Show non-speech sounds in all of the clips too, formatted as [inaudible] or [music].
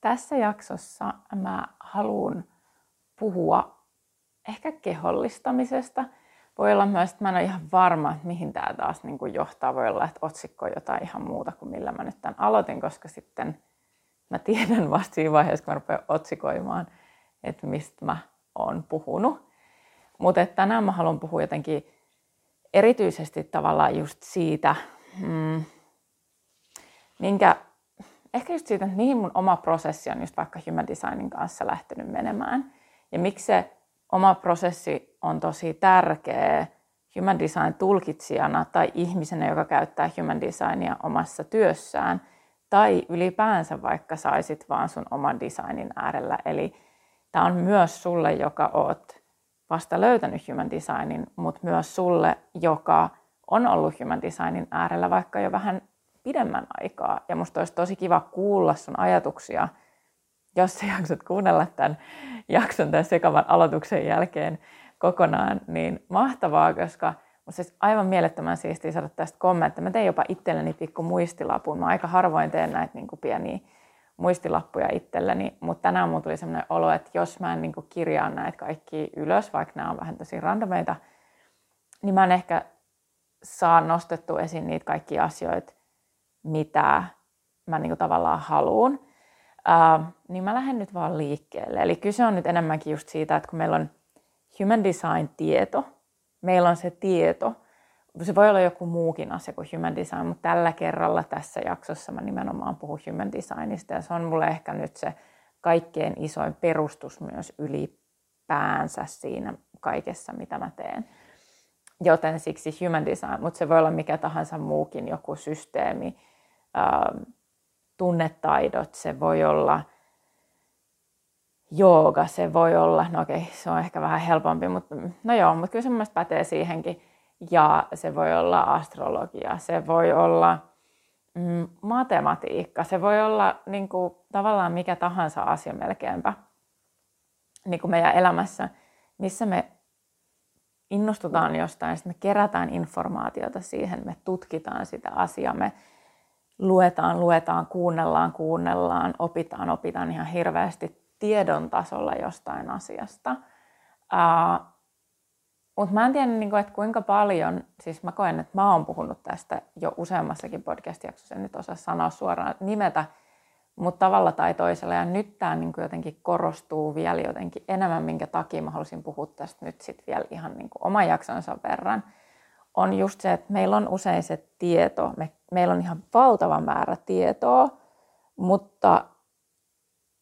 tässä jaksossa mä haluan puhua ehkä kehollistamisesta. Voi olla myös, että mä en ole ihan varma, että mihin tämä taas niin kuin johtaa. Voi olla, että otsikko on jotain ihan muuta kuin millä mä nyt tämän aloitin, koska sitten mä tiedän [laughs] vasta siinä vaiheessa, kun mä rupean otsikoimaan, että mistä mä oon puhunut. Mutta tänään mä haluan puhua jotenkin erityisesti tavallaan just siitä, mm, minkä, ehkä just siitä, että mihin mun oma prosessi on just vaikka human designin kanssa lähtenyt menemään. Ja miksi se oma prosessi on tosi tärkeä human design tulkitsijana tai ihmisenä, joka käyttää human designia omassa työssään, tai ylipäänsä vaikka saisit vaan sun oman designin äärellä. Eli tämä on myös sulle, joka oot vasta löytänyt human designin, mutta myös sulle, joka on ollut human designin äärellä vaikka jo vähän pidemmän aikaa. Ja musta olisi tosi kiva kuulla sun ajatuksia, jos sä jaksat kuunnella tämän jakson tämän sekavan aloituksen jälkeen kokonaan, niin mahtavaa, koska musta olisi aivan mielettömän siistiä saada tästä kommentteja. Mä tein jopa itselleni pikku muistilapun. Mä aika harvoin teen näitä niin kuin pieniä muistilappuja itselleni, mutta tänään mulla tuli sellainen olo, että jos mä en niin kirjaa näitä kaikki ylös, vaikka nämä on vähän tosi randomeita, niin mä en ehkä saa nostettua esiin niitä kaikkia asioita, mitä mä niin tavallaan haluan. Niin mä lähden nyt vaan liikkeelle. Eli kyse on nyt enemmänkin just siitä, että kun meillä on human design tieto, meillä on se tieto, se voi olla joku muukin asia kuin human design, mutta tällä kerralla tässä jaksossa mä nimenomaan puhun human designista ja se on mulle ehkä nyt se kaikkein isoin perustus myös ylipäänsä siinä kaikessa, mitä mä teen. Joten siksi human design, mutta se voi olla mikä tahansa muukin joku systeemi, ähm, tunnetaidot, se voi olla jooga, se voi olla, no okei, se on ehkä vähän helpompi, mutta no joo, mutta kyllä se pätee siihenkin. Ja se voi olla astrologia, se voi olla mm, matematiikka, se voi olla niin kuin, tavallaan mikä tahansa asia melkeinpä niin kuin meidän elämässä, missä me innostutaan jostain, sitten me kerätään informaatiota siihen, me tutkitaan sitä asiaa, me luetaan, luetaan, kuunnellaan, kuunnellaan, opitaan, opitaan ihan hirveästi tiedon tasolla jostain asiasta. Mutta mä en tiedä, niin kuin, että kuinka paljon, siis mä koen, että mä oon puhunut tästä jo useammassakin podcast-jaksossa, en nyt osaa sanoa suoraan nimetä, mutta tavalla tai toisella. Ja nyt tämä niin jotenkin korostuu vielä jotenkin enemmän, minkä takia mä halusin puhua tästä nyt sitten vielä ihan niin kuin oman jaksonsa verran, on just se, että meillä on usein se tieto, me, meillä on ihan valtava määrä tietoa, mutta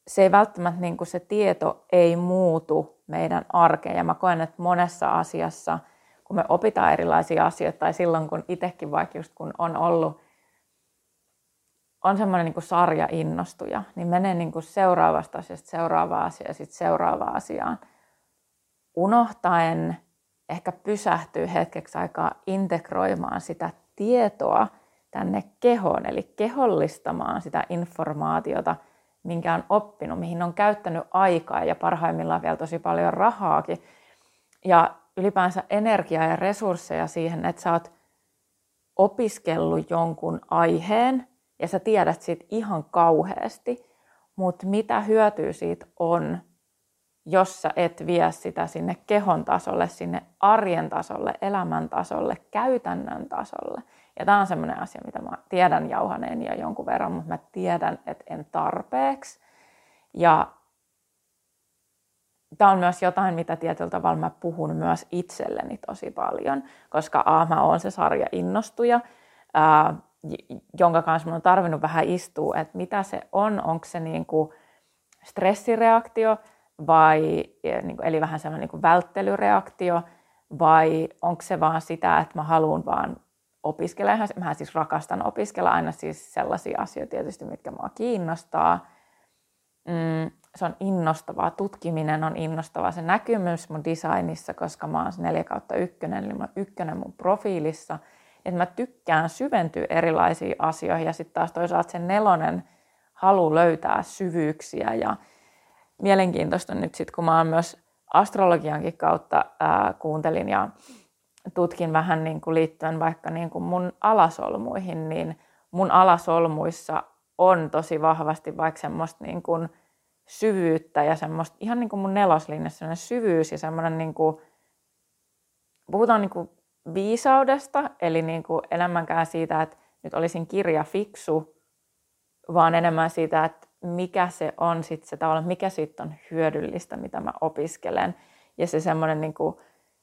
se ei välttämättä niin kuin se tieto ei muutu meidän arkeen. Ja mä koen, että monessa asiassa, kun me opitaan erilaisia asioita, tai silloin kun itsekin vaikka just kun on ollut, on semmoinen niin kuin sarja innostuja, niin menee niin kuin seuraavasta asiasta seuraavaan asiaan ja sitten seuraavaan asiaan. Unohtaen ehkä pysähtyy hetkeksi aikaa integroimaan sitä tietoa tänne kehoon, eli kehollistamaan sitä informaatiota – minkä on oppinut, mihin on käyttänyt aikaa ja parhaimmillaan vielä tosi paljon rahaakin. Ja ylipäänsä energiaa ja resursseja siihen, että sä oot opiskellut jonkun aiheen ja sä tiedät siitä ihan kauheasti, mutta mitä hyötyä siitä on, jos sä et vie sitä sinne kehon tasolle, sinne arjen tasolle, elämän tasolle, käytännön tasolle. Ja tämä on semmoinen asia, mitä mä tiedän jauhaneen ja jonkun verran, mutta mä tiedän, että en tarpeeksi. Ja tämä on myös jotain, mitä tietyllä tavalla mä puhun myös itselleni tosi paljon, koska A, mä oon se sarja innostuja, ää, jonka kanssa mun on tarvinnut vähän istua, että mitä se on, onko se niinku stressireaktio vai, niinku, eli vähän semmoinen niinku välttelyreaktio, vai onko se vaan sitä, että mä haluan vaan opiskella. Mä siis rakastan opiskella aina siis sellaisia asioita tietysti, mitkä mua kiinnostaa. Mm, se on innostavaa, tutkiminen on innostavaa. Se näkyy myös mun designissa, koska mä oon 4 kautta ykkönen, eli mä oon ykkönen mun profiilissa. Että mä tykkään syventyä erilaisiin asioihin ja sitten taas toisaalta sen nelonen halu löytää syvyyksiä ja mielenkiintoista nyt sitten, kun mä oon myös astrologiankin kautta ää, kuuntelin ja tutkin vähän niin kuin liittyen vaikka niin kuin mun alasolmuihin, niin mun alasolmuissa on tosi vahvasti vaikka semmoista niin kuin syvyyttä ja semmoista, ihan niin kuin mun neloslinjassa, semmoinen syvyys ja semmoinen, niin kuin, puhutaan niin kuin viisaudesta, eli niin kuin enemmän siitä, että nyt olisin kirja fiksu, vaan enemmän siitä, että mikä se on sitten se tavalla, mikä siitä on hyödyllistä, mitä mä opiskelen. Ja se semmoinen niin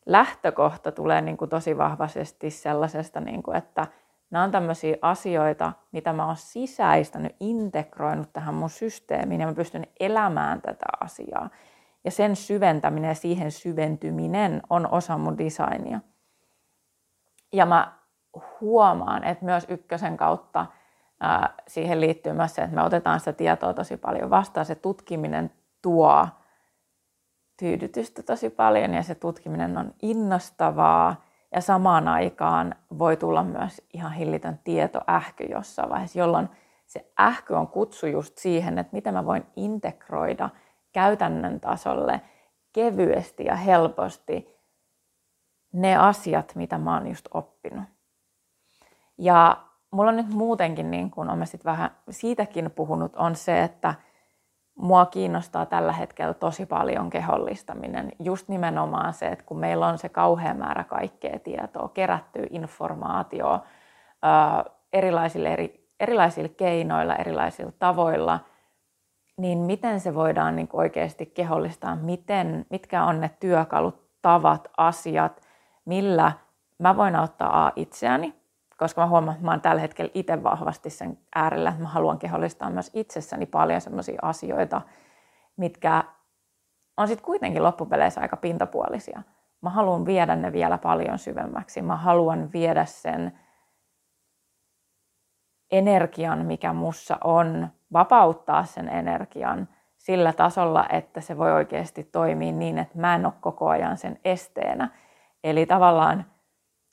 lähtökohta tulee niin kuin tosi vahvasti sellaisesta, niin kuin, että nämä on tämmöisiä asioita, mitä mä oon sisäistänyt, integroinut tähän mun systeemiin ja mä pystyn elämään tätä asiaa. Ja sen syventäminen ja siihen syventyminen on osa mun designia. Ja mä huomaan, että myös ykkösen kautta siihen liittyy myös se, että me otetaan sitä tietoa tosi paljon vastaan. Se tutkiminen tuo tyydytystä tosi paljon ja se tutkiminen on innostavaa ja samaan aikaan voi tulla myös ihan hillitön tietoähky jossain vaiheessa, jolloin se ähky on kutsu just siihen, että miten mä voin integroida käytännön tasolle kevyesti ja helposti ne asiat, mitä mä oon just oppinut. Ja mulla on nyt muutenkin, niin kun olen sit vähän siitäkin puhunut, on se, että mua kiinnostaa tällä hetkellä tosi paljon kehollistaminen. Just nimenomaan se, että kun meillä on se kauhea määrä kaikkea tietoa, kerättyä informaatioa erilaisille, eri, erilaisilla keinoilla, erilaisilla tavoilla, niin miten se voidaan niin oikeasti kehollistaa, miten, mitkä on ne työkalut, tavat, asiat, millä mä voin auttaa A itseäni, koska mä huomaan, että mä oon tällä hetkellä itse vahvasti sen äärellä, että mä haluan kehollistaa myös itsessäni paljon sellaisia asioita, mitkä on sitten kuitenkin loppupeleissä aika pintapuolisia. Mä haluan viedä ne vielä paljon syvemmäksi. Mä haluan viedä sen energian, mikä mussa on, vapauttaa sen energian sillä tasolla, että se voi oikeasti toimia niin, että mä en ole koko ajan sen esteenä. Eli tavallaan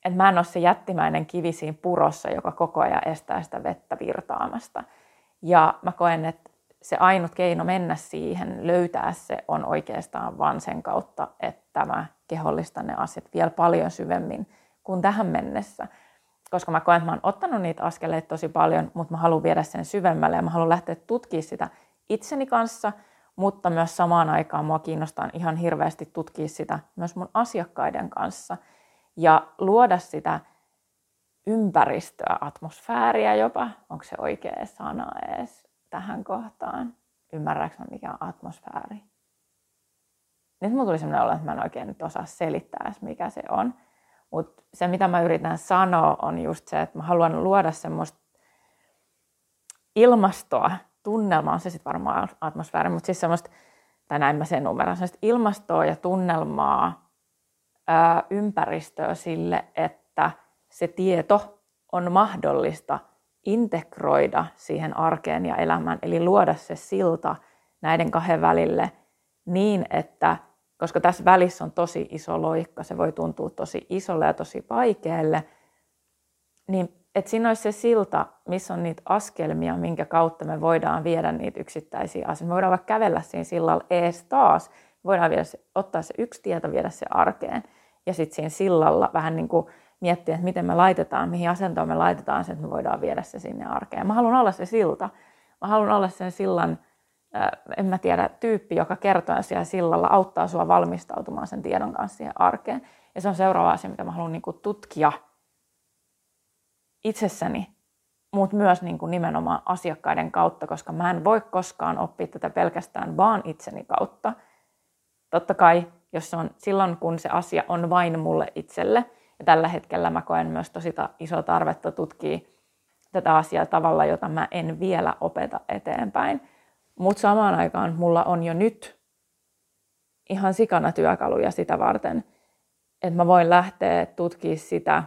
että mä en ole se jättimäinen kivi siinä purossa, joka koko ajan estää sitä vettä virtaamasta. Ja mä koen, että se ainut keino mennä siihen, löytää se, on oikeastaan vaan sen kautta, että mä kehollistan ne asiat vielä paljon syvemmin kuin tähän mennessä. Koska mä koen, että mä oon ottanut niitä askeleita tosi paljon, mutta mä haluan viedä sen syvemmälle ja mä haluan lähteä tutkimaan sitä itseni kanssa, mutta myös samaan aikaan mua kiinnostaa ihan hirveästi tutkia sitä myös mun asiakkaiden kanssa – ja luoda sitä ympäristöä, atmosfääriä jopa, onko se oikea sana edes tähän kohtaan, ymmärrätkö mikä on atmosfääri. Nyt mulla tuli sellainen olo, että mä en oikein nyt osaa selittää edes, mikä se on. Mutta se, mitä mä yritän sanoa, on just se, että mä haluan luoda semmoista ilmastoa, tunnelmaa, on se sitten varmaan atmosfääri, mutta siis semmoista, tai näin mä sen numeron, semmoista ilmastoa ja tunnelmaa, ympäristöä sille, että se tieto on mahdollista integroida siihen arkeen ja elämään, eli luoda se silta näiden kahden välille niin, että koska tässä välissä on tosi iso loikka, se voi tuntua tosi isolle ja tosi vaikealle, niin että siinä olisi se silta, missä on niitä askelmia, minkä kautta me voidaan viedä niitä yksittäisiä asioita. Me voidaan vaikka kävellä siinä sillalla ees taas, voidaan viedä se, ottaa se yksi tieto, viedä se arkeen ja sitten siinä sillalla vähän niin kuin miettiä, että miten me laitetaan, mihin asentoon me laitetaan se, että me voidaan viedä se sinne arkeen. Mä haluan olla se silta. Mä haluan olla sen sillan, en mä tiedä, tyyppi, joka kertoo siellä sillalla, auttaa sua valmistautumaan sen tiedon kanssa siihen arkeen. Ja se on seuraava asia, mitä mä haluan niin kuin tutkia itsessäni, mutta myös niin kuin nimenomaan asiakkaiden kautta, koska mä en voi koskaan oppia tätä pelkästään vaan itseni kautta. Totta kai jos se on silloin, kun se asia on vain mulle itselle. Ja tällä hetkellä mä koen myös tosi iso tarvetta tutkia tätä asiaa tavalla, jota mä en vielä opeta eteenpäin. Mutta samaan aikaan mulla on jo nyt ihan sikana työkaluja sitä varten, että mä voin lähteä tutkimaan sitä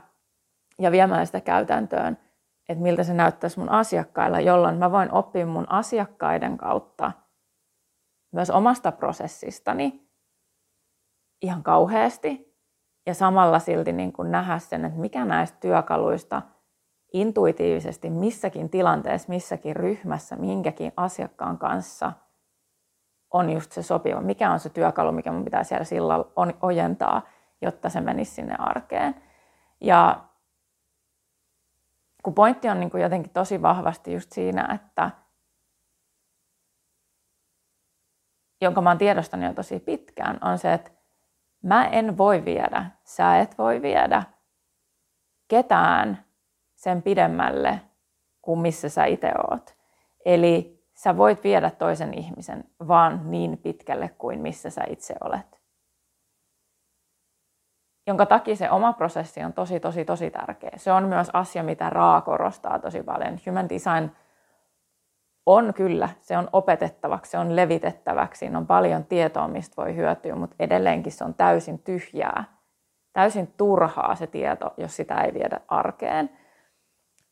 ja viemään sitä käytäntöön, että miltä se näyttäisi mun asiakkailla, jolloin mä voin oppia mun asiakkaiden kautta myös omasta prosessistani ihan kauheasti ja samalla silti niin kuin nähdä sen, että mikä näistä työkaluista intuitiivisesti missäkin tilanteessa, missäkin ryhmässä, minkäkin asiakkaan kanssa on just se sopiva. Mikä on se työkalu, mikä mun pitää siellä sillä ojentaa, jotta se menisi sinne arkeen. Ja kun pointti on niin kuin jotenkin tosi vahvasti just siinä, että jonka mä oon tiedostanut jo tosi pitkään, on se, että mä en voi viedä, sä et voi viedä ketään sen pidemmälle kuin missä sä itse oot. Eli sä voit viedä toisen ihmisen vaan niin pitkälle kuin missä sä itse olet. Jonka takia se oma prosessi on tosi, tosi, tosi tärkeä. Se on myös asia, mitä Raa korostaa tosi paljon. Human design on kyllä, se on opetettavaksi, se on levitettäväksi, siinä on paljon tietoa, mistä voi hyötyä, mutta edelleenkin se on täysin tyhjää, täysin turhaa se tieto, jos sitä ei viedä arkeen.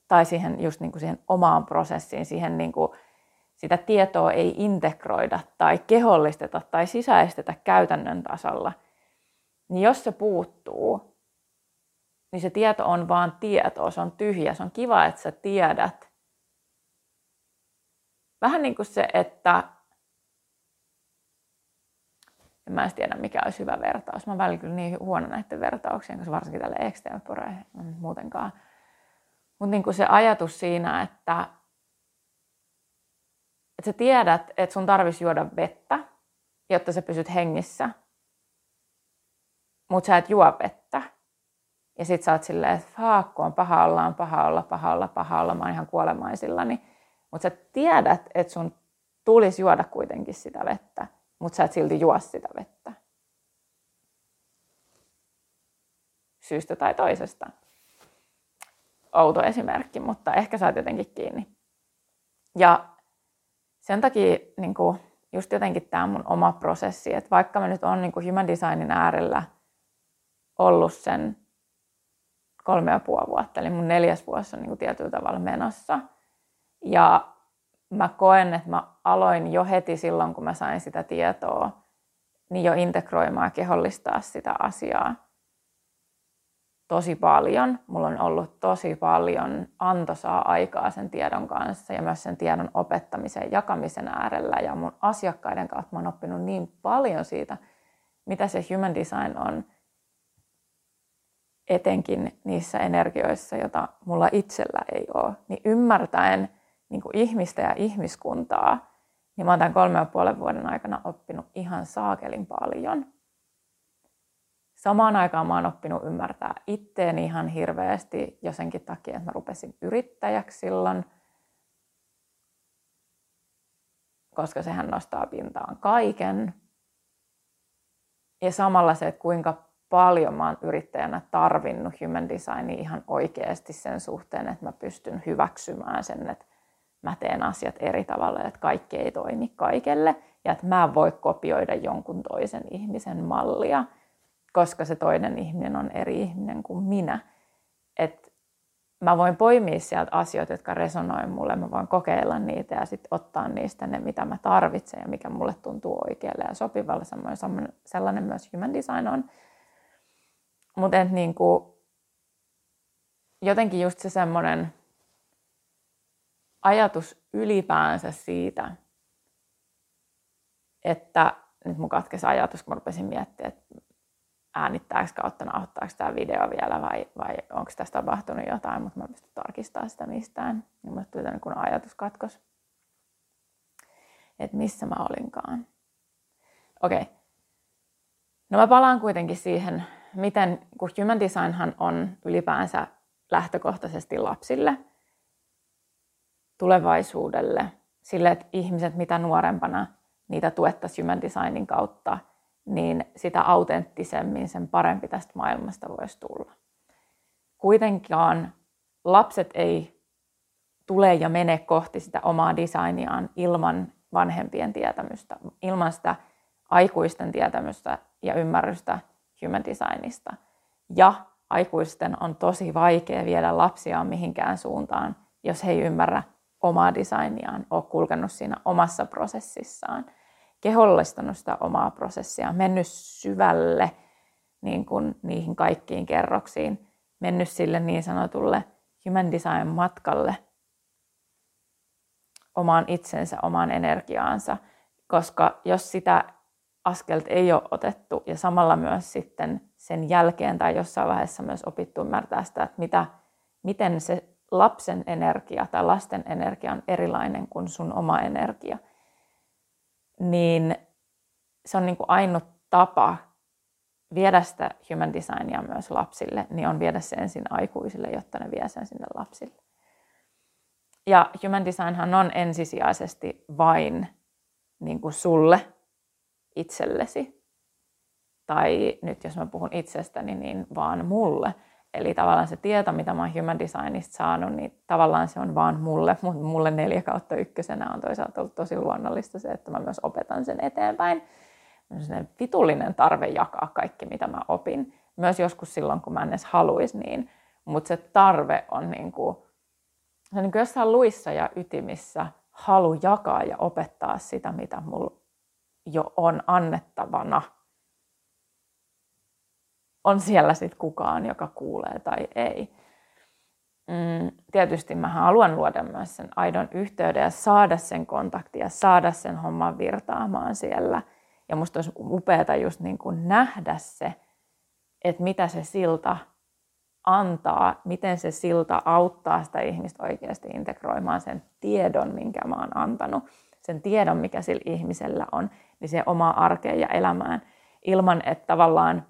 Tai siihen, just niin kuin siihen omaan prosessiin, siihen niin kuin, sitä tietoa ei integroida tai kehollisteta tai sisäistetä käytännön tasolla, niin jos se puuttuu, niin se tieto on vaan tietoa, se on tyhjä. Se on kiva, että sä tiedät, vähän niin kuin se, että en mä en tiedä mikä olisi hyvä vertaus. Mä välillä kyllä niin huono näiden vertauksien, koska varsinkin tälle extempore muutenkaan. Mutta niin se ajatus siinä, että, että sä tiedät, että sun tarvitsisi juoda vettä, jotta sä pysyt hengissä. Mutta sä et juo vettä. Ja sit sä oot silleen, että haakku on paha olla, on paha olla, paha olla, paha olla, mä oon ihan kuolemaisillani. Mutta sä tiedät, että sun tulisi juoda kuitenkin sitä vettä, mutta sä et silti juo sitä vettä. Syystä tai toisesta. Outo esimerkki, mutta ehkä saat jotenkin kiinni. Ja sen takia niin kuin, just jotenkin tämä mun oma prosessi, että vaikka mä nyt on niin human designin äärellä ollut sen kolme ja puoli vuotta, eli mun neljäs vuosi on niin kuin tietyllä tavalla menossa – ja mä koen, että mä aloin jo heti silloin, kun mä sain sitä tietoa, niin jo integroimaan ja kehollistaa sitä asiaa tosi paljon. Mulla on ollut tosi paljon antoisaa aikaa sen tiedon kanssa ja myös sen tiedon opettamisen ja jakamisen äärellä. Ja mun asiakkaiden kautta mä oon oppinut niin paljon siitä, mitä se human design on, etenkin niissä energioissa, joita mulla itsellä ei ole. Niin ymmärtäen, niin kuin ihmistä ja ihmiskuntaa, niin mä oon tämän kolme ja puolen vuoden aikana oppinut ihan saakelin paljon. Samaan aikaan mä oon oppinut ymmärtää itteeni ihan hirveästi jo senkin takia, että mä rupesin yrittäjäksi silloin, koska sehän nostaa pintaan kaiken. Ja samalla se, että kuinka paljon mä oon yrittäjänä tarvinnut human designia ihan oikeasti sen suhteen, että mä pystyn hyväksymään sen, että mä teen asiat eri tavalla, että kaikki ei toimi kaikelle ja että mä en voi kopioida jonkun toisen ihmisen mallia, koska se toinen ihminen on eri ihminen kuin minä. Et mä voin poimia sieltä asioita, jotka resonoi mulle, mä voin kokeilla niitä ja sitten ottaa niistä ne, mitä mä tarvitsen ja mikä mulle tuntuu oikealle ja sopivalle. Sellainen, sellainen myös human design on. Mutta niinku, jotenkin just se semmoinen, ajatus ylipäänsä siitä, että nyt mun katkesi ajatus, kun mä rupesin miettimään, että äänittääkö kautta nauhoittaako tämä video vielä vai, vai onko tässä tapahtunut jotain, mutta mä pystyn tarkistamaan sitä mistään. Ja mulle tuli kun ajatus katkos, että missä mä olinkaan. Okei. Okay. No mä palaan kuitenkin siihen, miten, kun human designhan on ylipäänsä lähtökohtaisesti lapsille – tulevaisuudelle, sille, että ihmiset mitä nuorempana niitä tuettaisiin human designin kautta, niin sitä autenttisemmin sen parempi tästä maailmasta voisi tulla. Kuitenkaan lapset ei tule ja mene kohti sitä omaa designiaan ilman vanhempien tietämystä, ilman sitä aikuisten tietämystä ja ymmärrystä human designista. Ja aikuisten on tosi vaikea viedä lapsiaan mihinkään suuntaan, jos he ei ymmärrä omaa designiaan, ole kulkenut siinä omassa prosessissaan, kehollistanut sitä omaa prosessia, mennyt syvälle niin kuin niihin kaikkiin kerroksiin, mennyt sille niin sanotulle human design matkalle omaan itsensä, omaan energiaansa, koska jos sitä askelta ei ole otettu ja samalla myös sitten sen jälkeen tai jossain vaiheessa myös opittu ymmärtää sitä, että mitä, miten se lapsen energia tai lasten energia on erilainen kuin sun oma energia, niin se on niin kuin ainut tapa viedä sitä human designia myös lapsille, niin on viedä se ensin aikuisille, jotta ne vie sen sinne lapsille. Ja human designhan on ensisijaisesti vain niin kuin sulle itsellesi. Tai nyt jos mä puhun itsestäni, niin vaan mulle. Eli tavallaan se tieto, mitä mä oon Human Designista saanut, niin tavallaan se on vaan mulle. Mutta mulle neljä kautta ykkösenä on toisaalta ollut tosi luonnollista se, että mä myös opetan sen eteenpäin. On vitullinen tarve jakaa kaikki, mitä mä opin. Myös joskus silloin, kun mä en edes haluaisi niin. Mutta se tarve on niin kuin, se on niin kuin jossain luissa ja ytimissä halu jakaa ja opettaa sitä, mitä mulla jo on annettavana – on siellä sitten kukaan, joka kuulee tai ei. Mm, tietysti mä haluan luoda myös sen aidon yhteyden ja saada sen kontaktia, saada sen homman virtaamaan siellä. Ja musta olisi upeaa just niin kuin nähdä se, että mitä se silta antaa, miten se silta auttaa sitä ihmistä oikeasti integroimaan sen tiedon, minkä mä oon antanut, sen tiedon, mikä sillä ihmisellä on, niin se oma arkeen ja elämään, ilman että tavallaan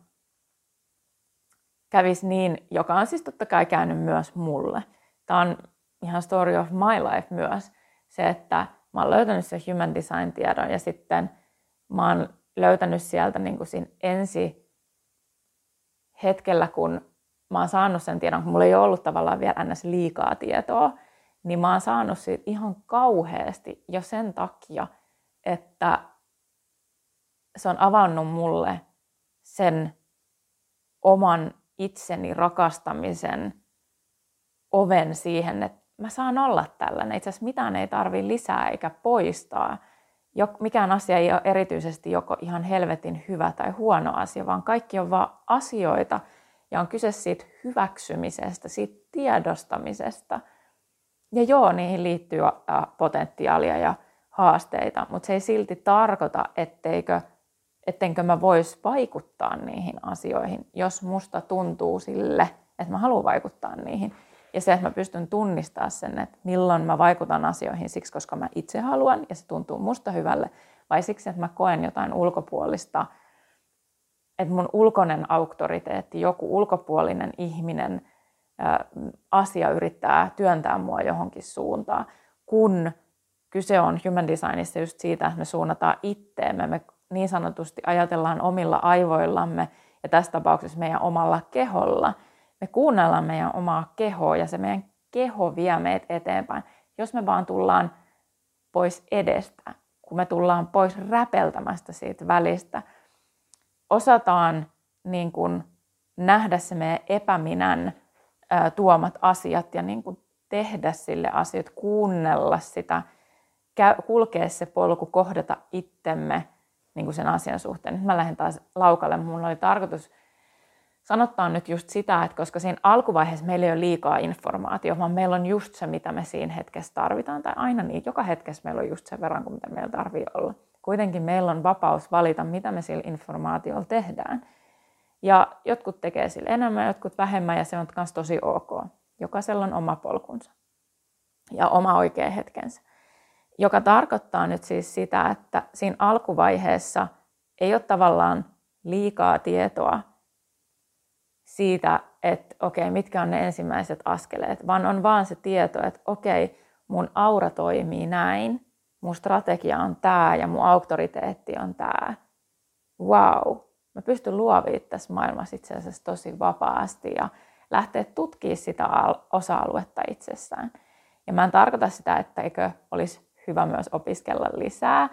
kävisi niin, joka on siis totta kai käynyt myös mulle. Tämä on ihan story of my life myös. Se, että mä oon löytänyt sen human design tiedon ja sitten mä oon löytänyt sieltä niin kuin siinä ensi hetkellä, kun mä oon saanut sen tiedon, kun mulla ei ollut tavallaan vielä ns. liikaa tietoa, niin mä oon saanut siitä ihan kauheasti jo sen takia, että se on avannut mulle sen oman itseni rakastamisen oven siihen, että mä saan olla tällainen. Itse asiassa mitään ei tarvi lisää eikä poistaa. Mikään asia ei ole erityisesti joko ihan helvetin hyvä tai huono asia, vaan kaikki on vain asioita ja on kyse siitä hyväksymisestä, siitä tiedostamisesta. Ja joo, niihin liittyy potentiaalia ja haasteita, mutta se ei silti tarkoita, etteikö ettenkö mä vois vaikuttaa niihin asioihin, jos musta tuntuu sille, että mä haluan vaikuttaa niihin. Ja se, että mä pystyn tunnistaa sen, että milloin mä vaikutan asioihin siksi, koska mä itse haluan ja se tuntuu musta hyvälle, vai siksi, että mä koen jotain ulkopuolista, että mun ulkoinen auktoriteetti, joku ulkopuolinen ihminen, asia yrittää työntää mua johonkin suuntaan, kun kyse on human designissa just siitä, että me suunnataan itteemme, me niin sanotusti ajatellaan omilla aivoillamme ja tässä tapauksessa meidän omalla keholla. Me kuunnellaan meidän omaa kehoa ja se meidän keho vie meitä eteenpäin. Jos me vaan tullaan pois edestä, kun me tullaan pois räpeltämästä siitä välistä, osataan niin kuin nähdä se meidän epäminän tuomat asiat ja niin kuin tehdä sille asiat, kuunnella sitä, kulkea se polku, kohdata itsemme – niin kuin sen asian suhteen. Nyt mä lähden taas laukalle. Mulla oli tarkoitus sanottaa nyt just sitä, että koska siinä alkuvaiheessa meillä ei ole liikaa informaatiota, vaan meillä on just se, mitä me siinä hetkessä tarvitaan. Tai aina niin, joka hetkessä meillä on just sen verran kuin mitä meillä tarvii olla. Kuitenkin meillä on vapaus valita, mitä me sillä informaatiolla tehdään. Ja jotkut tekee sillä enemmän, jotkut vähemmän, ja se on myös tosi ok. Jokaisella on oma polkunsa ja oma oikea hetkensä joka tarkoittaa nyt siis sitä, että siinä alkuvaiheessa ei ole tavallaan liikaa tietoa siitä, että okei, okay, mitkä on ne ensimmäiset askeleet, vaan on vaan se tieto, että okei, okay, mun aura toimii näin, mun strategia on tämä ja mun auktoriteetti on tämä. Wow, mä pystyn luoviin tässä maailmassa itse asiassa tosi vapaasti ja lähteä tutkimaan sitä osa-aluetta itsessään. Ja mä en tarkoita sitä, että eikö olisi hyvä myös opiskella lisää,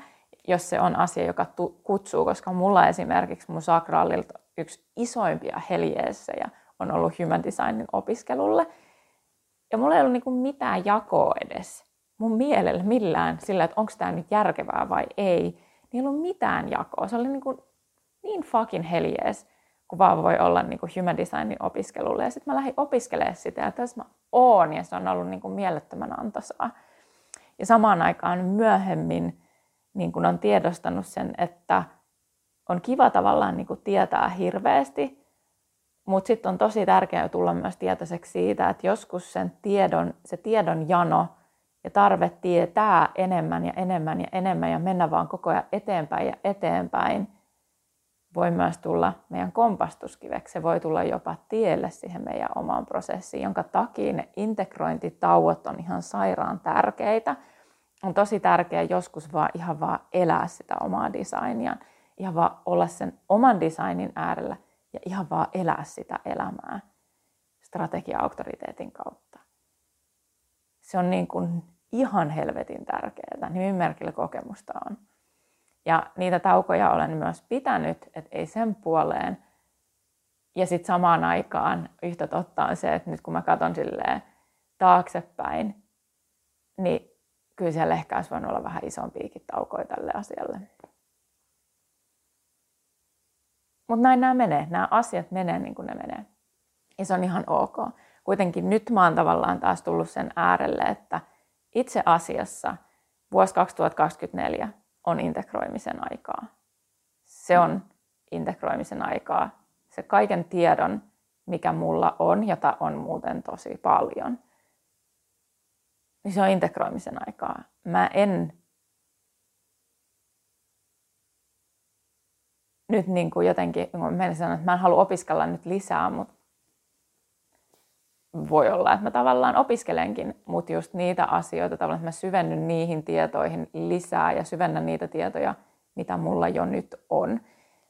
jos se on asia, joka tu- kutsuu, koska mulla esimerkiksi mun sakraalilta yksi isoimpia heljeessejä on ollut human designin opiskelulle. Ja mulla ei ollut niinku mitään jakoa edes mun mielellä millään sillä, että onko tämä nyt järkevää vai ei. Niin ei ollut mitään jakoa. Se oli niinku niin fucking heljees, kun vaan voi olla niinku human designin opiskelulle. Ja sitten mä lähdin opiskelemaan sitä ja tässä mä oon ja se on ollut niinku mielettömän antoisaa. Ja samaan aikaan myöhemmin niin kun on tiedostanut sen, että on kiva tavallaan niin kuin tietää hirveästi, mutta sitten on tosi tärkeää tulla myös tietoiseksi siitä, että joskus sen tiedon, se tiedon jano ja tarve tietää enemmän ja enemmän ja enemmän ja mennä vaan koko ajan eteenpäin ja eteenpäin, voi myös tulla meidän kompastuskiveksi. Se voi tulla jopa tielle siihen meidän omaan prosessiin, jonka takia ne integrointitauot on ihan sairaan tärkeitä. On tosi tärkeää joskus vaan ihan vaan elää sitä omaa designia, ihan vaan olla sen oman designin äärellä ja ihan vaan elää sitä elämää strategia-auktoriteetin kautta. Se on niin kuin ihan helvetin tärkeää. Nimimerkillä kokemusta on. Ja niitä taukoja olen myös pitänyt, että ei sen puoleen. Ja sitten samaan aikaan yhtä totta on se, että nyt kun mä katson silleen taaksepäin, niin kyllä siellä ehkä olisi voinut olla vähän isompiakin taukoja tälle asialle. Mutta näin nämä menee. Nämä asiat menee niin kuin ne menee. Ja se on ihan ok. Kuitenkin nyt mä oon tavallaan taas tullut sen äärelle, että itse asiassa vuosi 2024 on integroimisen aikaa. Se on integroimisen aikaa. Se kaiken tiedon, mikä mulla on, jota on muuten tosi paljon, niin se on integroimisen aikaa. Mä en nyt niin kuin jotenkin, mä sanon, että mä en halua opiskella nyt lisää, mutta voi olla, että mä tavallaan opiskelenkin, mutta just niitä asioita, tavallaan, että mä syvennyn niihin tietoihin lisää ja syvennän niitä tietoja, mitä mulla jo nyt on.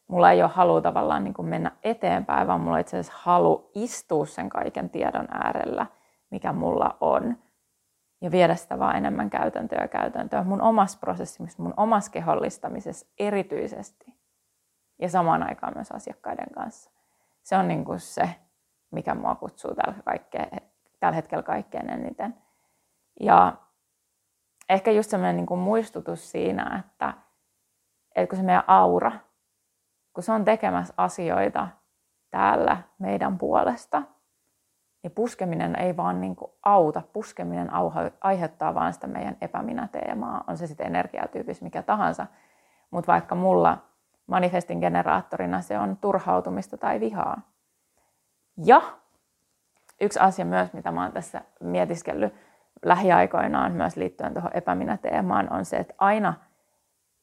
Mulla ei ole halu tavallaan niin kuin mennä eteenpäin, vaan mulla itse asiassa halu istua sen kaiken tiedon äärellä, mikä mulla on. Ja viedä sitä vaan enemmän käytäntöä ja käytäntöä mun omassa prosessissa, mun omassa kehollistamisessa erityisesti. Ja samaan aikaan myös asiakkaiden kanssa. Se on niin kuin se, mikä mua kutsuu tällä, kaikkea, tällä hetkellä kaikkein eniten. Ja ehkä just semmoinen niin kuin muistutus siinä, että, että kun se meidän aura, kun se on tekemässä asioita täällä meidän puolesta, niin puskeminen ei vaan niin kuin auta. Puskeminen aiheuttaa vaan sitä meidän epäminäteemaa, on se sitten energiatyypis mikä tahansa. Mutta vaikka mulla manifestin generaattorina se on turhautumista tai vihaa, ja yksi asia myös, mitä mä oon tässä mietiskellyt lähiaikoinaan myös liittyen tuohon epäminä-teemaan, on se, että aina,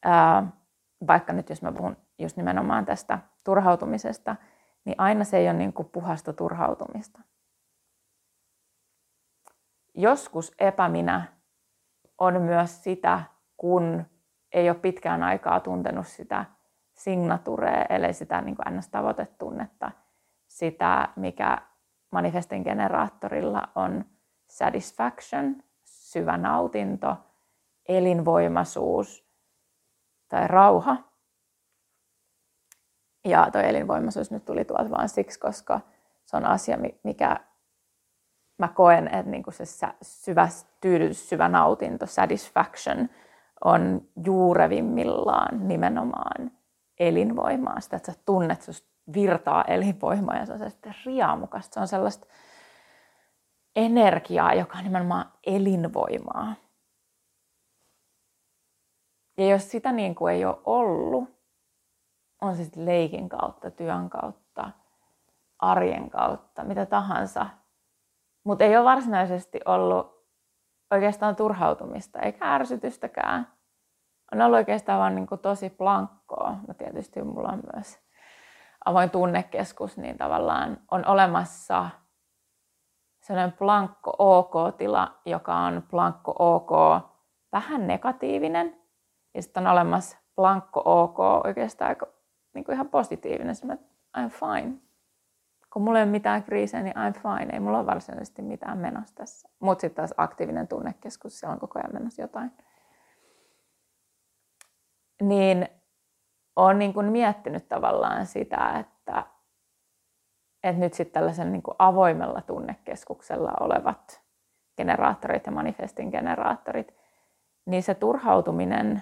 ää, vaikka nyt jos mä puhun just nimenomaan tästä turhautumisesta, niin aina se ei ole niin kuin puhasta turhautumista. Joskus epäminä on myös sitä, kun ei ole pitkään aikaa tuntenut sitä signaturea, eli sitä niin kuin ns-tavoitetunnetta – sitä, mikä manifestin generaattorilla on satisfaction, syvä nautinto, elinvoimaisuus tai rauha. Ja tuo elinvoimaisuus nyt tuli tuolta vain siksi, koska se on asia, mikä mä koen, että niinku se syvä tyydytys, syvä nautinto, satisfaction on juurevimmillaan nimenomaan elinvoimaa. Sitä, että sä tunnet, että virtaa elinvoimaa ja se on sellaista riamukasta. Se on sellaista energiaa, joka on nimenomaan elinvoimaa. Ja jos sitä niin kuin ei ole ollut, on se sitten leikin kautta, työn kautta, arjen kautta, mitä tahansa, mutta ei ole varsinaisesti ollut oikeastaan turhautumista eikä ärsytystäkään. On ollut oikeastaan vaan niin kuin tosi plankkoa. No tietysti mulla on myös avoin tunnekeskus, niin tavallaan on olemassa sellainen plankko OK-tila, joka on plankko OK vähän negatiivinen. Ja sitten on olemassa plankko OK oikeastaan aika niin kuin ihan positiivinen. Se, että I'm fine. Kun mulla ei ole mitään kriisejä, niin I'm fine. Ei mulla ole varsinaisesti mitään menossa tässä. Mutta sitten taas aktiivinen tunnekeskus, siellä on koko ajan menossa jotain. Niin olen niin kuin miettinyt tavallaan sitä, että, että nyt sitten tällaisen niin kuin avoimella tunnekeskuksella olevat generaattorit ja manifestin generaattorit, niin se turhautuminen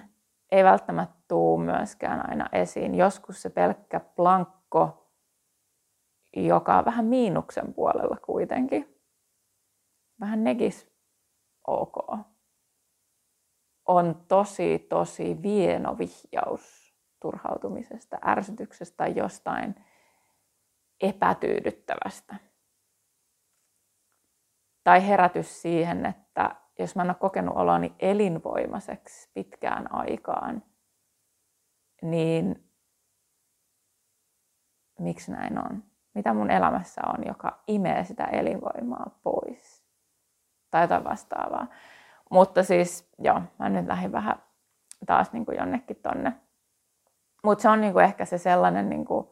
ei välttämättä tule myöskään aina esiin. Joskus se pelkkä plankko, joka on vähän miinuksen puolella kuitenkin, vähän negis ok, on tosi, tosi vieno vihjaus turhautumisesta, ärsytyksestä tai jostain epätyydyttävästä. Tai herätys siihen, että jos mä en ole kokenut oloni elinvoimaiseksi pitkään aikaan, niin miksi näin on? Mitä mun elämässä on, joka imee sitä elinvoimaa pois? Tai jotain vastaavaa. Mutta siis, joo, mä nyt lähdin vähän taas niin kuin jonnekin tonne. Mutta se on niin kuin ehkä se sellainen, niin kuin,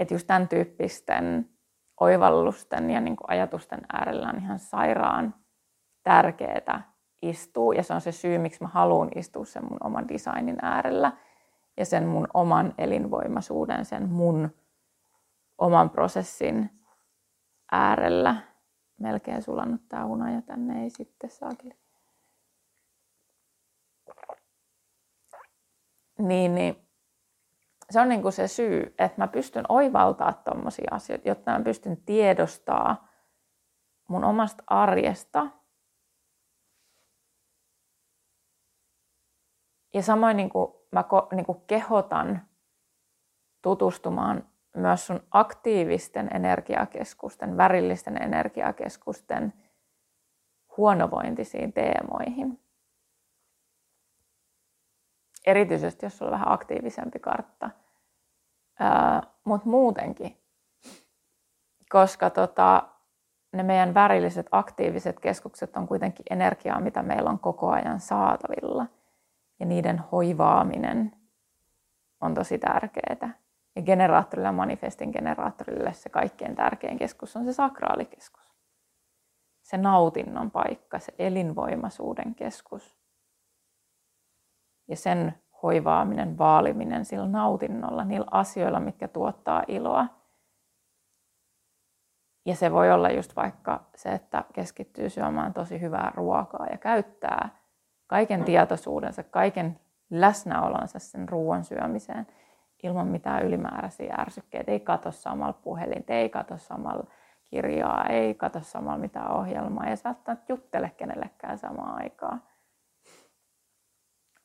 että just tämän tyyppisten oivallusten ja niin kuin ajatusten äärellä on ihan sairaan tärkeää istua. Ja se on se syy, miksi mä haluan istua sen mun oman designin äärellä ja sen mun oman elinvoimaisuuden, sen mun oman prosessin äärellä. Melkein sulannut tää hunaja tänne, ei sitten saakeli. Niin, niin se on niin kuin se syy, että mä pystyn oivaltaa tommosia asioita, jotta mä pystyn tiedostaa mun omasta arjesta. Ja samoin niin kuin mä niin kuin kehotan tutustumaan myös sun aktiivisten energiakeskusten, värillisten energiakeskusten huonovointisiin teemoihin. Erityisesti, jos sulla on vähän aktiivisempi kartta. Mutta muutenkin. Koska tota, ne meidän värilliset aktiiviset keskukset on kuitenkin energiaa, mitä meillä on koko ajan saatavilla. Ja niiden hoivaaminen on tosi tärkeää. Ja generaattorille ja manifestin generaattorille se kaikkein tärkein keskus on se sakraalikeskus. Se nautinnon paikka, se elinvoimaisuuden keskus. Ja sen hoivaaminen, vaaliminen sillä nautinnolla, niillä asioilla, mitkä tuottaa iloa. Ja se voi olla just vaikka se, että keskittyy syömään tosi hyvää ruokaa ja käyttää kaiken tietoisuudensa, kaiken läsnäolonsa sen ruoan syömiseen – ilman mitään ylimääräisiä ärsykkeitä. Ei katso samalla puhelinta, ei katso samalla kirjaa, ei katso samalla mitään ohjelmaa ja välttämättä juttele kenellekään samaan aikaan.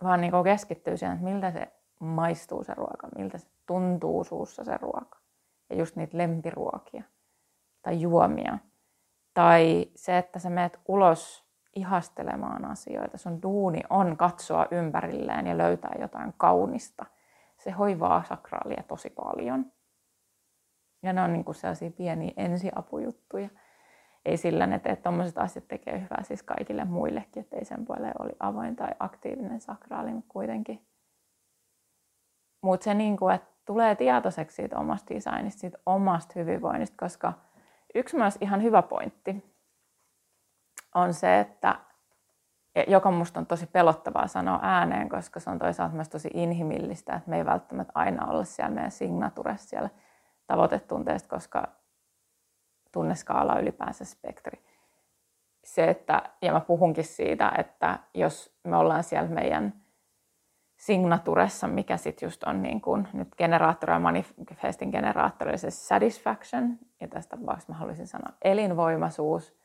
Vaan niin keskittyy siihen, että miltä se maistuu se ruoka, miltä se tuntuu suussa se ruoka. Ja just niitä lempiruokia tai juomia. Tai se, että sä menet ulos ihastelemaan asioita. Sun duuni on katsoa ympärilleen ja löytää jotain kaunista – se hoivaa sakraalia tosi paljon. Ja ne on niin kuin sellaisia pieniä ensiapujuttuja. Ei sillä, että tuommoiset asiat tekee hyvää siis kaikille muillekin, että ei sen puolelle oli avoin tai aktiivinen sakraali, mutta kuitenkin. Mutta se, niin kuin, että tulee tietoiseksi siitä omasta designista, siitä omasta hyvinvoinnista, koska yksi myös ihan hyvä pointti on se, että joka musta on tosi pelottavaa sanoa ääneen, koska se on toisaalta myös tosi inhimillistä, että me ei välttämättä aina olla siellä meidän signaturessa siellä tavoitetunteesta, koska tunneskaala ylipäänsä spektri. Se, että, ja mä puhunkin siitä, että jos me ollaan siellä meidän signaturessa, mikä sitten just on niin kuin nyt generaattori ja manifestin generaattori, se satisfaction, ja tästä tapauksessa mä haluaisin sanoa elinvoimaisuus,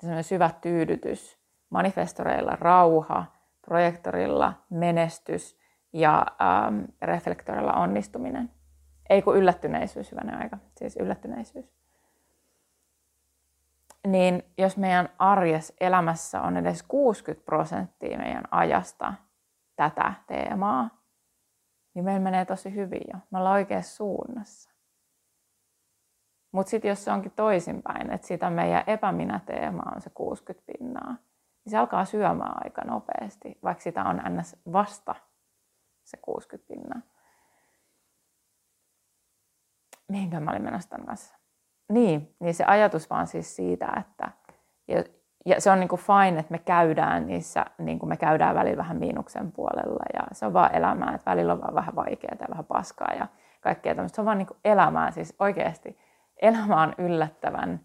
semmoinen syvä tyydytys, manifestoreilla rauha, projektorilla menestys ja ähm, reflektorilla onnistuminen. Ei kun yllättyneisyys, hyvänä aika, siis yllättyneisyys. Niin jos meidän arjes elämässä on edes 60 prosenttia meidän ajasta tätä teemaa, niin meillä menee tosi hyvin jo. Me ollaan oikeassa suunnassa. Mutta sitten jos se onkin toisinpäin, että sitä meidän epäminä-teema on se 60 pinnaa, niin se alkaa syömään aika nopeasti, vaikka sitä on ns. vasta se 60 pinnaa. Mihinkä mä olin menossa tämän kanssa? Niin, niin se ajatus vaan siis siitä, että ja, ja se on niin kuin fine, että me käydään niissä, niin kuin me käydään välillä vähän miinuksen puolella ja se on vaan elämää, että välillä on vaan vähän vaikeaa ja vähän paskaa ja kaikkea tämmöistä. Se on vaan niin kuin elämää, siis oikeasti elämä on yllättävän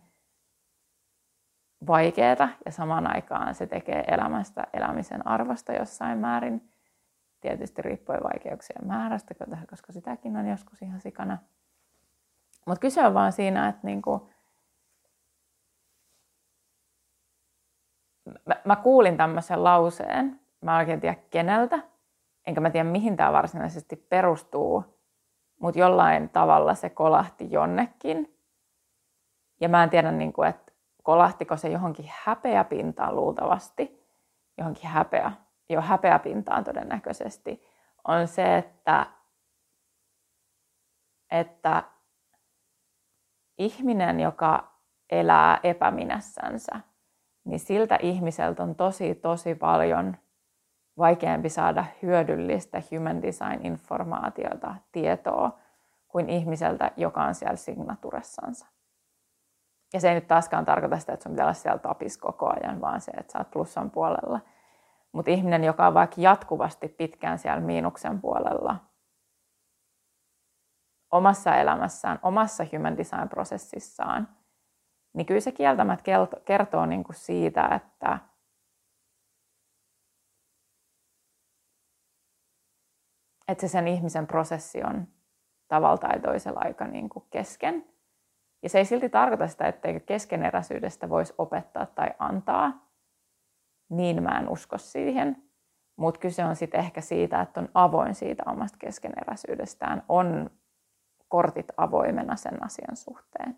vaikeaa ja samaan aikaan se tekee elämästä elämisen arvosta jossain määrin. Tietysti riippuen vaikeuksien määrästä, koska sitäkin on joskus ihan sikana. Mutta kyse on vaan siinä, että niinku, mä, mä kuulin tämmöisen lauseen, mä en oikein tiedä keneltä, enkä mä tiedä mihin tämä varsinaisesti perustuu, mutta jollain tavalla se kolahti jonnekin. Ja mä en tiedä, niin kuin, että kolahtiko se johonkin häpeäpintaan luultavasti, johonkin häpeä, jo häpeäpintaan todennäköisesti, on se, että, että ihminen, joka elää epäminässänsä, niin siltä ihmiseltä on tosi, tosi paljon vaikeampi saada hyödyllistä human design informaatiota, tietoa, kuin ihmiseltä, joka on siellä signaturessansa. Ja se ei nyt taaskaan tarkoita sitä, että sun pitää olla siellä tapis koko ajan, vaan se, että sä oot plussan puolella. Mutta ihminen, joka on vaikka jatkuvasti pitkään siellä miinuksen puolella, omassa elämässään, omassa human design-prosessissaan, niin kyllä se kieltämättä kertoo niin kuin siitä, että että se sen ihmisen prosessi on tavalla tai toisella aika niin kuin kesken. Ja se ei silti tarkoita sitä, etteikö keskeneräisyydestä voisi opettaa tai antaa. Niin mä en usko siihen. Mutta kyse on sitten ehkä siitä, että on avoin siitä omasta keskeneräisyydestään, on kortit avoimena sen asian suhteen.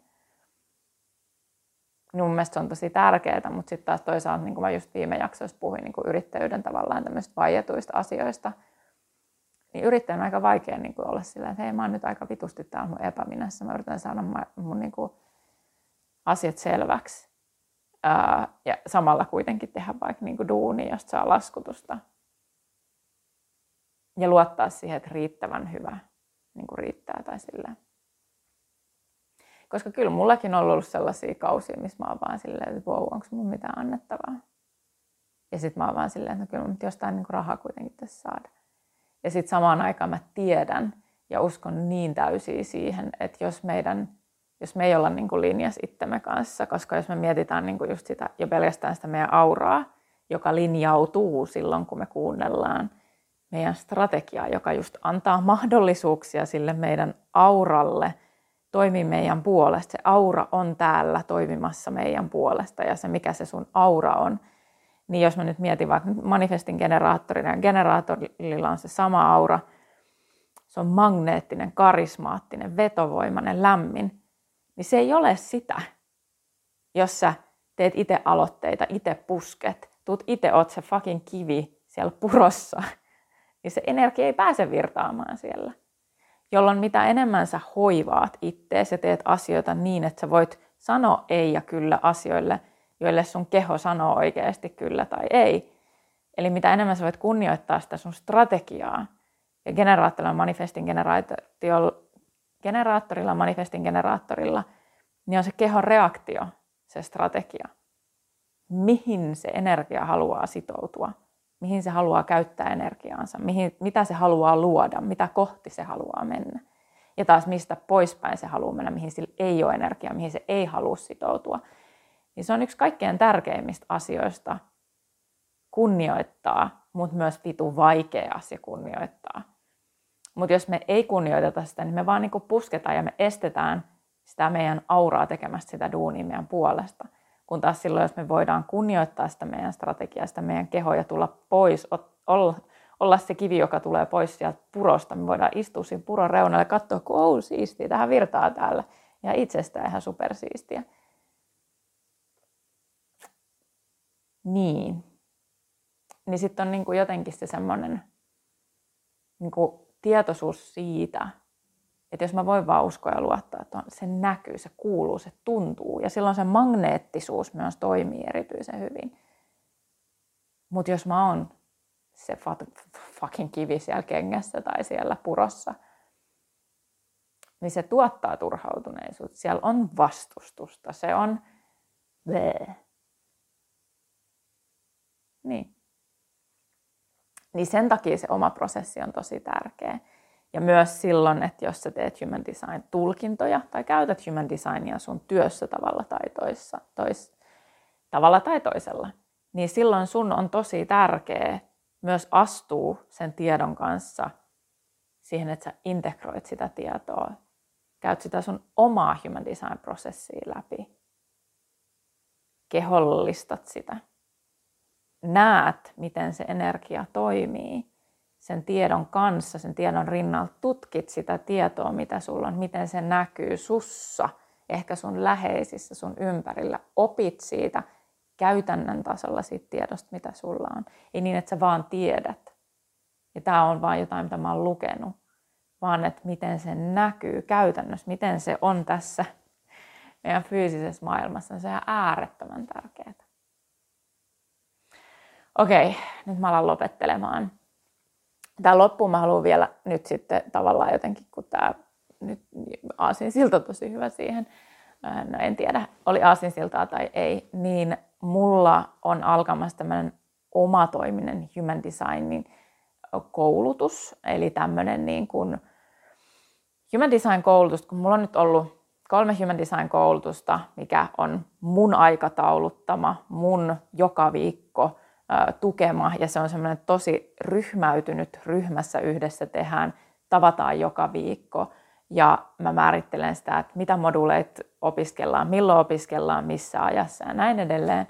Mun mielestä se on tosi tärkeää, mutta sitten taas toisaalta, niin kuin mä just viime jaksoissa puhuin niin kuin yrittäjyyden tavallaan tämmöistä vaietuista asioista, niin yrittäjän on aika vaikea niin kuin olla sillä, että hei mä oon nyt aika vitusti täällä mun epäminässä, mä yritän saada mun, mun niin kuin asiat selväksi. Ää, ja samalla kuitenkin tehdä vaikka niin kuin duuni, josta saa laskutusta. Ja luottaa siihen, että riittävän hyvä niin kuin riittää tai sillä. Koska kyllä mullakin on ollut sellaisia kausia, missä mä oon vaan silleen, että wow, onko mun mitään annettavaa. Ja sitten mä oon vaan silleen, että no kyllä mä jostain niin rahaa kuitenkin tässä saada. Ja sitten samaan aikaan mä tiedän ja uskon niin täysin siihen, että jos, meidän, jos me ei olla niin kuin itsemme kanssa, koska jos me mietitään niin kuin just sitä, jo pelkästään sitä meidän auraa, joka linjautuu silloin, kun me kuunnellaan meidän strategiaa, joka just antaa mahdollisuuksia sille meidän auralle toimia meidän puolesta. Se aura on täällä toimimassa meidän puolesta ja se, mikä se sun aura on, niin jos mä nyt mietin vaikka manifestin generaattorina, ja generaattorilla on se sama aura, se on magneettinen, karismaattinen, vetovoimainen, lämmin, niin se ei ole sitä, jos sä teet itse aloitteita, itse pusket, tuut itse oot se fucking kivi siellä purossa, niin se energia ei pääse virtaamaan siellä. Jolloin mitä enemmän sä hoivaat ittees ja teet asioita niin, että sä voit sanoa ei ja kyllä asioille – joille sun keho sanoo oikeasti kyllä tai ei. Eli mitä enemmän sä voit kunnioittaa sitä sun strategiaa, ja generaattorilla, manifestin generaattorilla, manifestin generaattorilla, niin on se kehon reaktio, se strategia. Mihin se energia haluaa sitoutua, mihin se haluaa käyttää energiaansa, mihin, mitä se haluaa luoda, mitä kohti se haluaa mennä. Ja taas mistä poispäin se haluaa mennä, mihin sillä ei ole energiaa, mihin se ei halua sitoutua niin se on yksi kaikkein tärkeimmistä asioista kunnioittaa, mutta myös vitu vaikea asia kunnioittaa. Mutta jos me ei kunnioiteta sitä, niin me vaan niinku pusketaan ja me estetään sitä meidän auraa tekemästä sitä duunia meidän puolesta. Kun taas silloin, jos me voidaan kunnioittaa sitä meidän strategiaa, sitä meidän kehoa ja tulla pois, olla, olla se kivi, joka tulee pois sieltä purosta. Me voidaan istua siinä puron reunalle ja katsoa, kun oh, siistiä, tähän virtaa täällä. Ja itsestään ihan supersiistiä. Niin. Niin sitten on niin kuin jotenkin se semmoinen niin kuin tietoisuus siitä, että jos mä voin vaan uskoa ja luottaa, että se näkyy, se kuuluu, se tuntuu. Ja silloin se magneettisuus myös toimii erityisen hyvin. Mutta jos mä oon se fucking kivi siellä kengässä tai siellä purossa, niin se tuottaa turhautuneisuutta. Siellä on vastustusta, se on bleh. Niin. Niin sen takia se oma prosessi on tosi tärkeä. Ja myös silloin, että jos sä teet human design tulkintoja tai käytät human designia sun työssä tavalla tai toissa, tois, tavalla tai toisella, niin silloin sun on tosi tärkeä myös astuu sen tiedon kanssa siihen, että sä integroit sitä tietoa, käyt sitä sun omaa human design prosessia läpi, kehollistat sitä. Näet, miten se energia toimii sen tiedon kanssa, sen tiedon rinnalla, tutkit sitä tietoa, mitä sulla on, miten se näkyy sussa, ehkä sun läheisissä, sun ympärillä. Opit siitä käytännön tasolla siitä tiedosta, mitä sulla on. Ei niin, että sä vaan tiedät. Ja tämä on vaan jotain, mitä mä oon lukenut. Vaan että miten se näkyy käytännössä, miten se on tässä meidän fyysisessä maailmassa. Se on äärettömän tärkeää. Okei, nyt mä alan lopettelemaan. Tämä loppuun mä haluan vielä nyt sitten tavallaan jotenkin, kun tämä nyt aasinsilta tosi hyvä siihen, no en tiedä, oli aasinsiltaa tai ei, niin mulla on alkamassa tämmöinen omatoiminen human designin koulutus, eli tämmöinen niin kuin human design koulutus, kun mulla on nyt ollut kolme human design koulutusta, mikä on mun aikatauluttama, mun joka viikko tukema ja se on semmoinen tosi ryhmäytynyt, ryhmässä yhdessä tehdään, tavataan joka viikko ja mä määrittelen sitä, että mitä moduuleita opiskellaan, milloin opiskellaan, missä ajassa ja näin edelleen.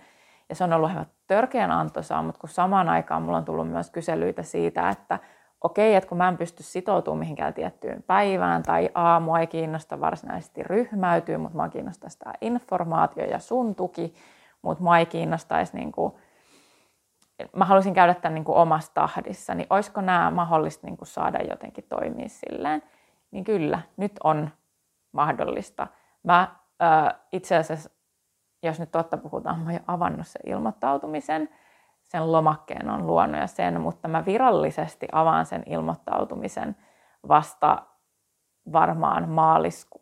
Ja se on ollut ihan törkeän antoisaa, mutta kun samaan aikaan mulla on tullut myös kyselyitä siitä, että okei, että kun mä en pysty sitoutumaan mihinkään tiettyyn päivään tai aamua ei kiinnosta varsinaisesti ryhmäytyä, mutta mä kiinnostaa sitä informaatio ja sun tuki, mutta mua ei kiinnostaisi niin kuin, mä haluaisin käydä tämän niin kuin omassa tahdissa, niin olisiko nämä mahdollista niin kuin saada jotenkin toimia silleen? Niin kyllä, nyt on mahdollista. Mä äh, itse asiassa, jos nyt totta puhutaan, mä oon jo avannut sen ilmoittautumisen, sen lomakkeen on luonut ja sen, mutta mä virallisesti avaan sen ilmoittautumisen vasta varmaan maalisku,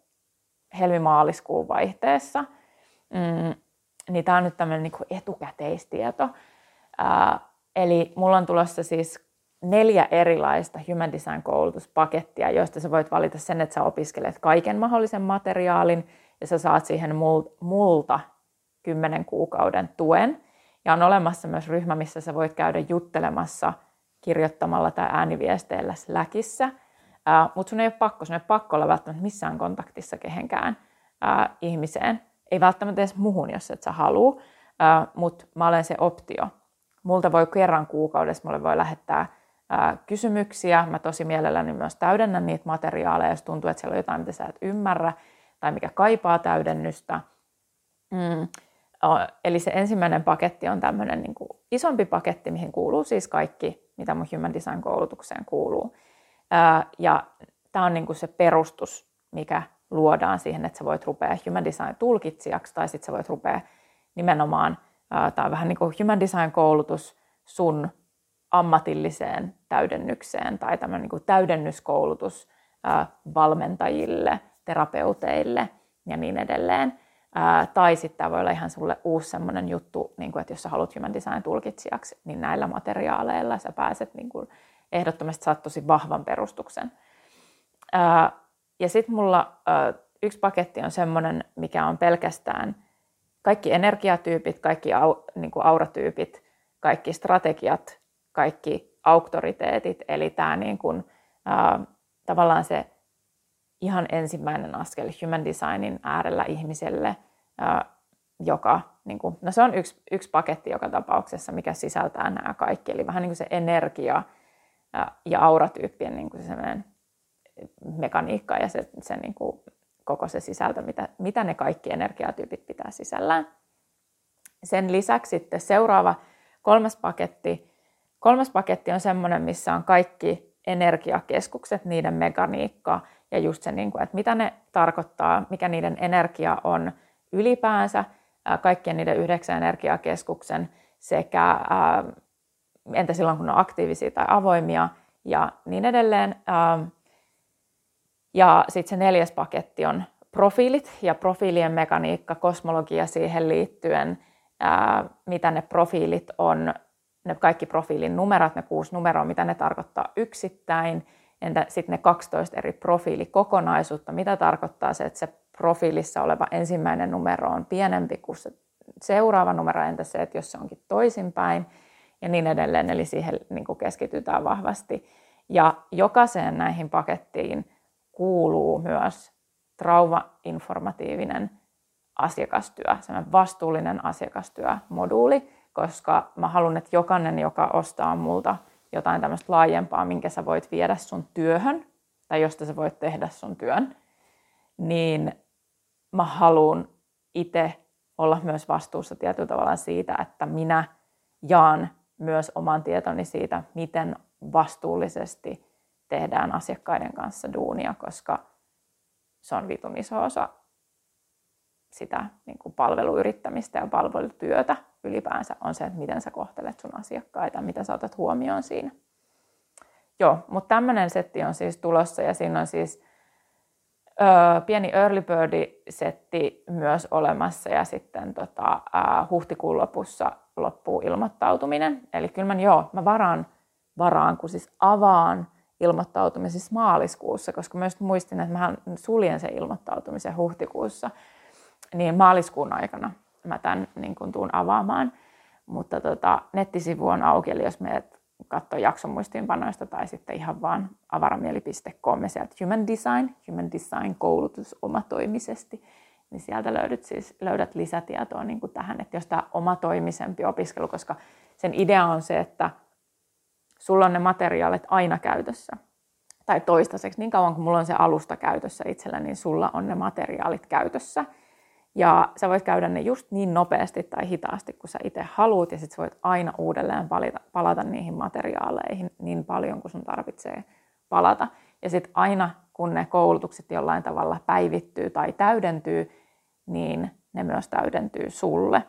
helmimaaliskuun vaihteessa. Mm, niin tämä on nyt tämmöinen niin etukäteistieto. Ää, eli mulla on tulossa siis neljä erilaista Human Design-koulutuspakettia, joista sä voit valita sen, että sä opiskelet kaiken mahdollisen materiaalin ja sä saat siihen multa kymmenen kuukauden tuen. Ja on olemassa myös ryhmä, missä sä voit käydä juttelemassa kirjoittamalla tai ääniviesteillä Slackissa. Mutta sun ei ole pakko, sun ei ole pakko olla välttämättä missään kontaktissa kehenkään uh, ihmiseen. Ei välttämättä edes muhun, jos et sä halua, uh, mutta mä olen se optio. Multa voi kerran kuukaudessa, mulle voi lähettää kysymyksiä. Mä tosi mielelläni myös täydennän niitä materiaaleja, jos tuntuu, että siellä on jotain, mitä sä et ymmärrä tai mikä kaipaa täydennystä. Mm Eli se ensimmäinen paketti on tämmöinen niin kuin isompi paketti, mihin kuuluu siis kaikki, mitä mun Human Design-koulutukseen kuuluu. Ja tämä on niin kuin se perustus, mikä luodaan siihen, että sä voit rupea Human Design-tulkitsijaksi tai sitten sä voit rupea nimenomaan, on vähän niin kuin Human Design-koulutus sun ammatilliseen täydennykseen tai tämmöinen niin kuin täydennyskoulutus valmentajille, terapeuteille ja niin edelleen. Tai sitten tämä voi olla ihan sulle uusi semmoinen juttu, niin kuin, että jos sä haluat human design tulkitsijaksi, niin näillä materiaaleilla sä pääset niin kuin, ehdottomasti saat tosi vahvan perustuksen. Ja sitten mulla yksi paketti on semmoinen, mikä on pelkästään kaikki energiatyypit, kaikki au, niin kuin auratyypit, kaikki strategiat, kaikki auktoriteetit, eli tämä niin kuin, ää, tavallaan se ihan ensimmäinen askel human designin äärellä ihmiselle, joka, niin kuin, no se on yksi, yksi paketti joka tapauksessa, mikä sisältää nämä kaikki, eli vähän niin kuin se energia ja auratyyppien niin kuin se mekaniikka ja se, se niin kuin koko se sisältö, mitä, mitä ne kaikki energiatyypit pitää sisällään. Sen lisäksi sitten seuraava kolmas paketti, kolmas paketti on semmoinen, missä on kaikki energiakeskukset, niiden mekaniikka, ja just se, niin kuin, että mitä ne tarkoittaa, mikä niiden energia on ylipäänsä, kaikkien niiden yhdeksän energiakeskuksen sekä entä silloin, kun ne on aktiivisia tai avoimia ja niin edelleen. Ja sitten se neljäs paketti on profiilit ja profiilien mekaniikka, kosmologia siihen liittyen, mitä ne profiilit on, ne kaikki profiilin numerot, ne kuusi numeroa, mitä ne tarkoittaa yksittäin – Entä sitten ne 12 eri profiilikokonaisuutta, mitä tarkoittaa se, että se profiilissa oleva ensimmäinen numero on pienempi kuin se seuraava numero, entä se, että jos se onkin toisinpäin ja niin edelleen, eli siihen niin keskitytään vahvasti. Ja jokaiseen näihin pakettiin kuuluu myös traumainformatiivinen asiakastyö, semmoinen vastuullinen asiakastyömoduuli, koska mä haluan, että jokainen, joka ostaa multa jotain tämmöistä laajempaa, minkä sä voit viedä sun työhön, tai josta sä voit tehdä sun työn, niin mä haluan itse olla myös vastuussa tietyllä tavalla siitä, että minä jaan myös oman tietoni siitä, miten vastuullisesti tehdään asiakkaiden kanssa duunia, koska se on vitun iso osa sitä niin kuin palveluyrittämistä ja palvelutyötä ylipäänsä on se, että miten sä kohtelet sun asiakkaita, mitä sä otat huomioon siinä. Joo, mutta tämmöinen setti on siis tulossa ja siinä on siis ö, pieni early bird-setti myös olemassa ja sitten tota, ä, huhtikuun lopussa loppuu ilmoittautuminen. Eli kyllä mä, joo, mä varaan, varaan, kun siis avaan ilmoittautumisen siis maaliskuussa, koska myös muistin, että mä suljen sen ilmoittautumisen huhtikuussa, niin maaliskuun aikana mä tämän niin kun tuun avaamaan. Mutta tota, nettisivu on auki, eli jos meet katsoa jakson muistiinpanoista tai sitten ihan vaan avaramieli.com ja sieltä Human Design, Human Design koulutus omatoimisesti, niin sieltä löydät, siis, löydät lisätietoa niin kuin tähän, että jos tämä omatoimisempi opiskelu, koska sen idea on se, että sulla on ne materiaalit aina käytössä. Tai toistaiseksi, niin kauan kuin mulla on se alusta käytössä itsellä, niin sulla on ne materiaalit käytössä – ja sä voit käydä ne just niin nopeasti tai hitaasti, kun sä itse haluat, ja sit sä voit aina uudelleen palata, palata niihin materiaaleihin niin paljon, kuin sun tarvitsee palata. Ja sitten aina, kun ne koulutukset jollain tavalla päivittyy tai täydentyy, niin ne myös täydentyy sulle.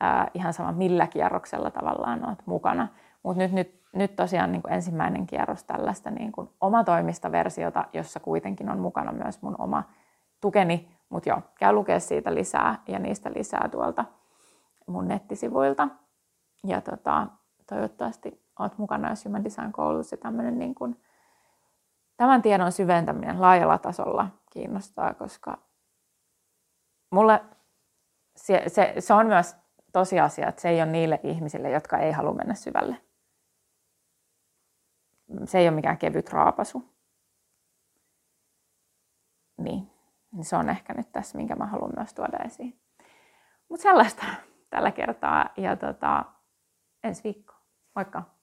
Ää, ihan sama millä kierroksella tavallaan olet mukana. Mutta nyt, nyt, nyt tosiaan niin kuin ensimmäinen kierros tällaista niin kuin omatoimista versiota, jossa kuitenkin on mukana myös mun oma tukeni mutta joo, käy lukea siitä lisää ja niistä lisää tuolta mun nettisivuilta. Ja tota, toivottavasti oot mukana, jos Human Design koulutus ja tämmöinen niin kuin, tämän tiedon syventäminen laajalla tasolla kiinnostaa, koska mulle se, se, se on myös tosiasia, että se ei ole niille ihmisille, jotka ei halua mennä syvälle. Se ei ole mikään kevyt raapasu. Niin. Niin se on ehkä nyt tässä, minkä mä haluan myös tuoda esiin. Mutta sellaista tällä kertaa ja tota, ensi viikko. Moikka!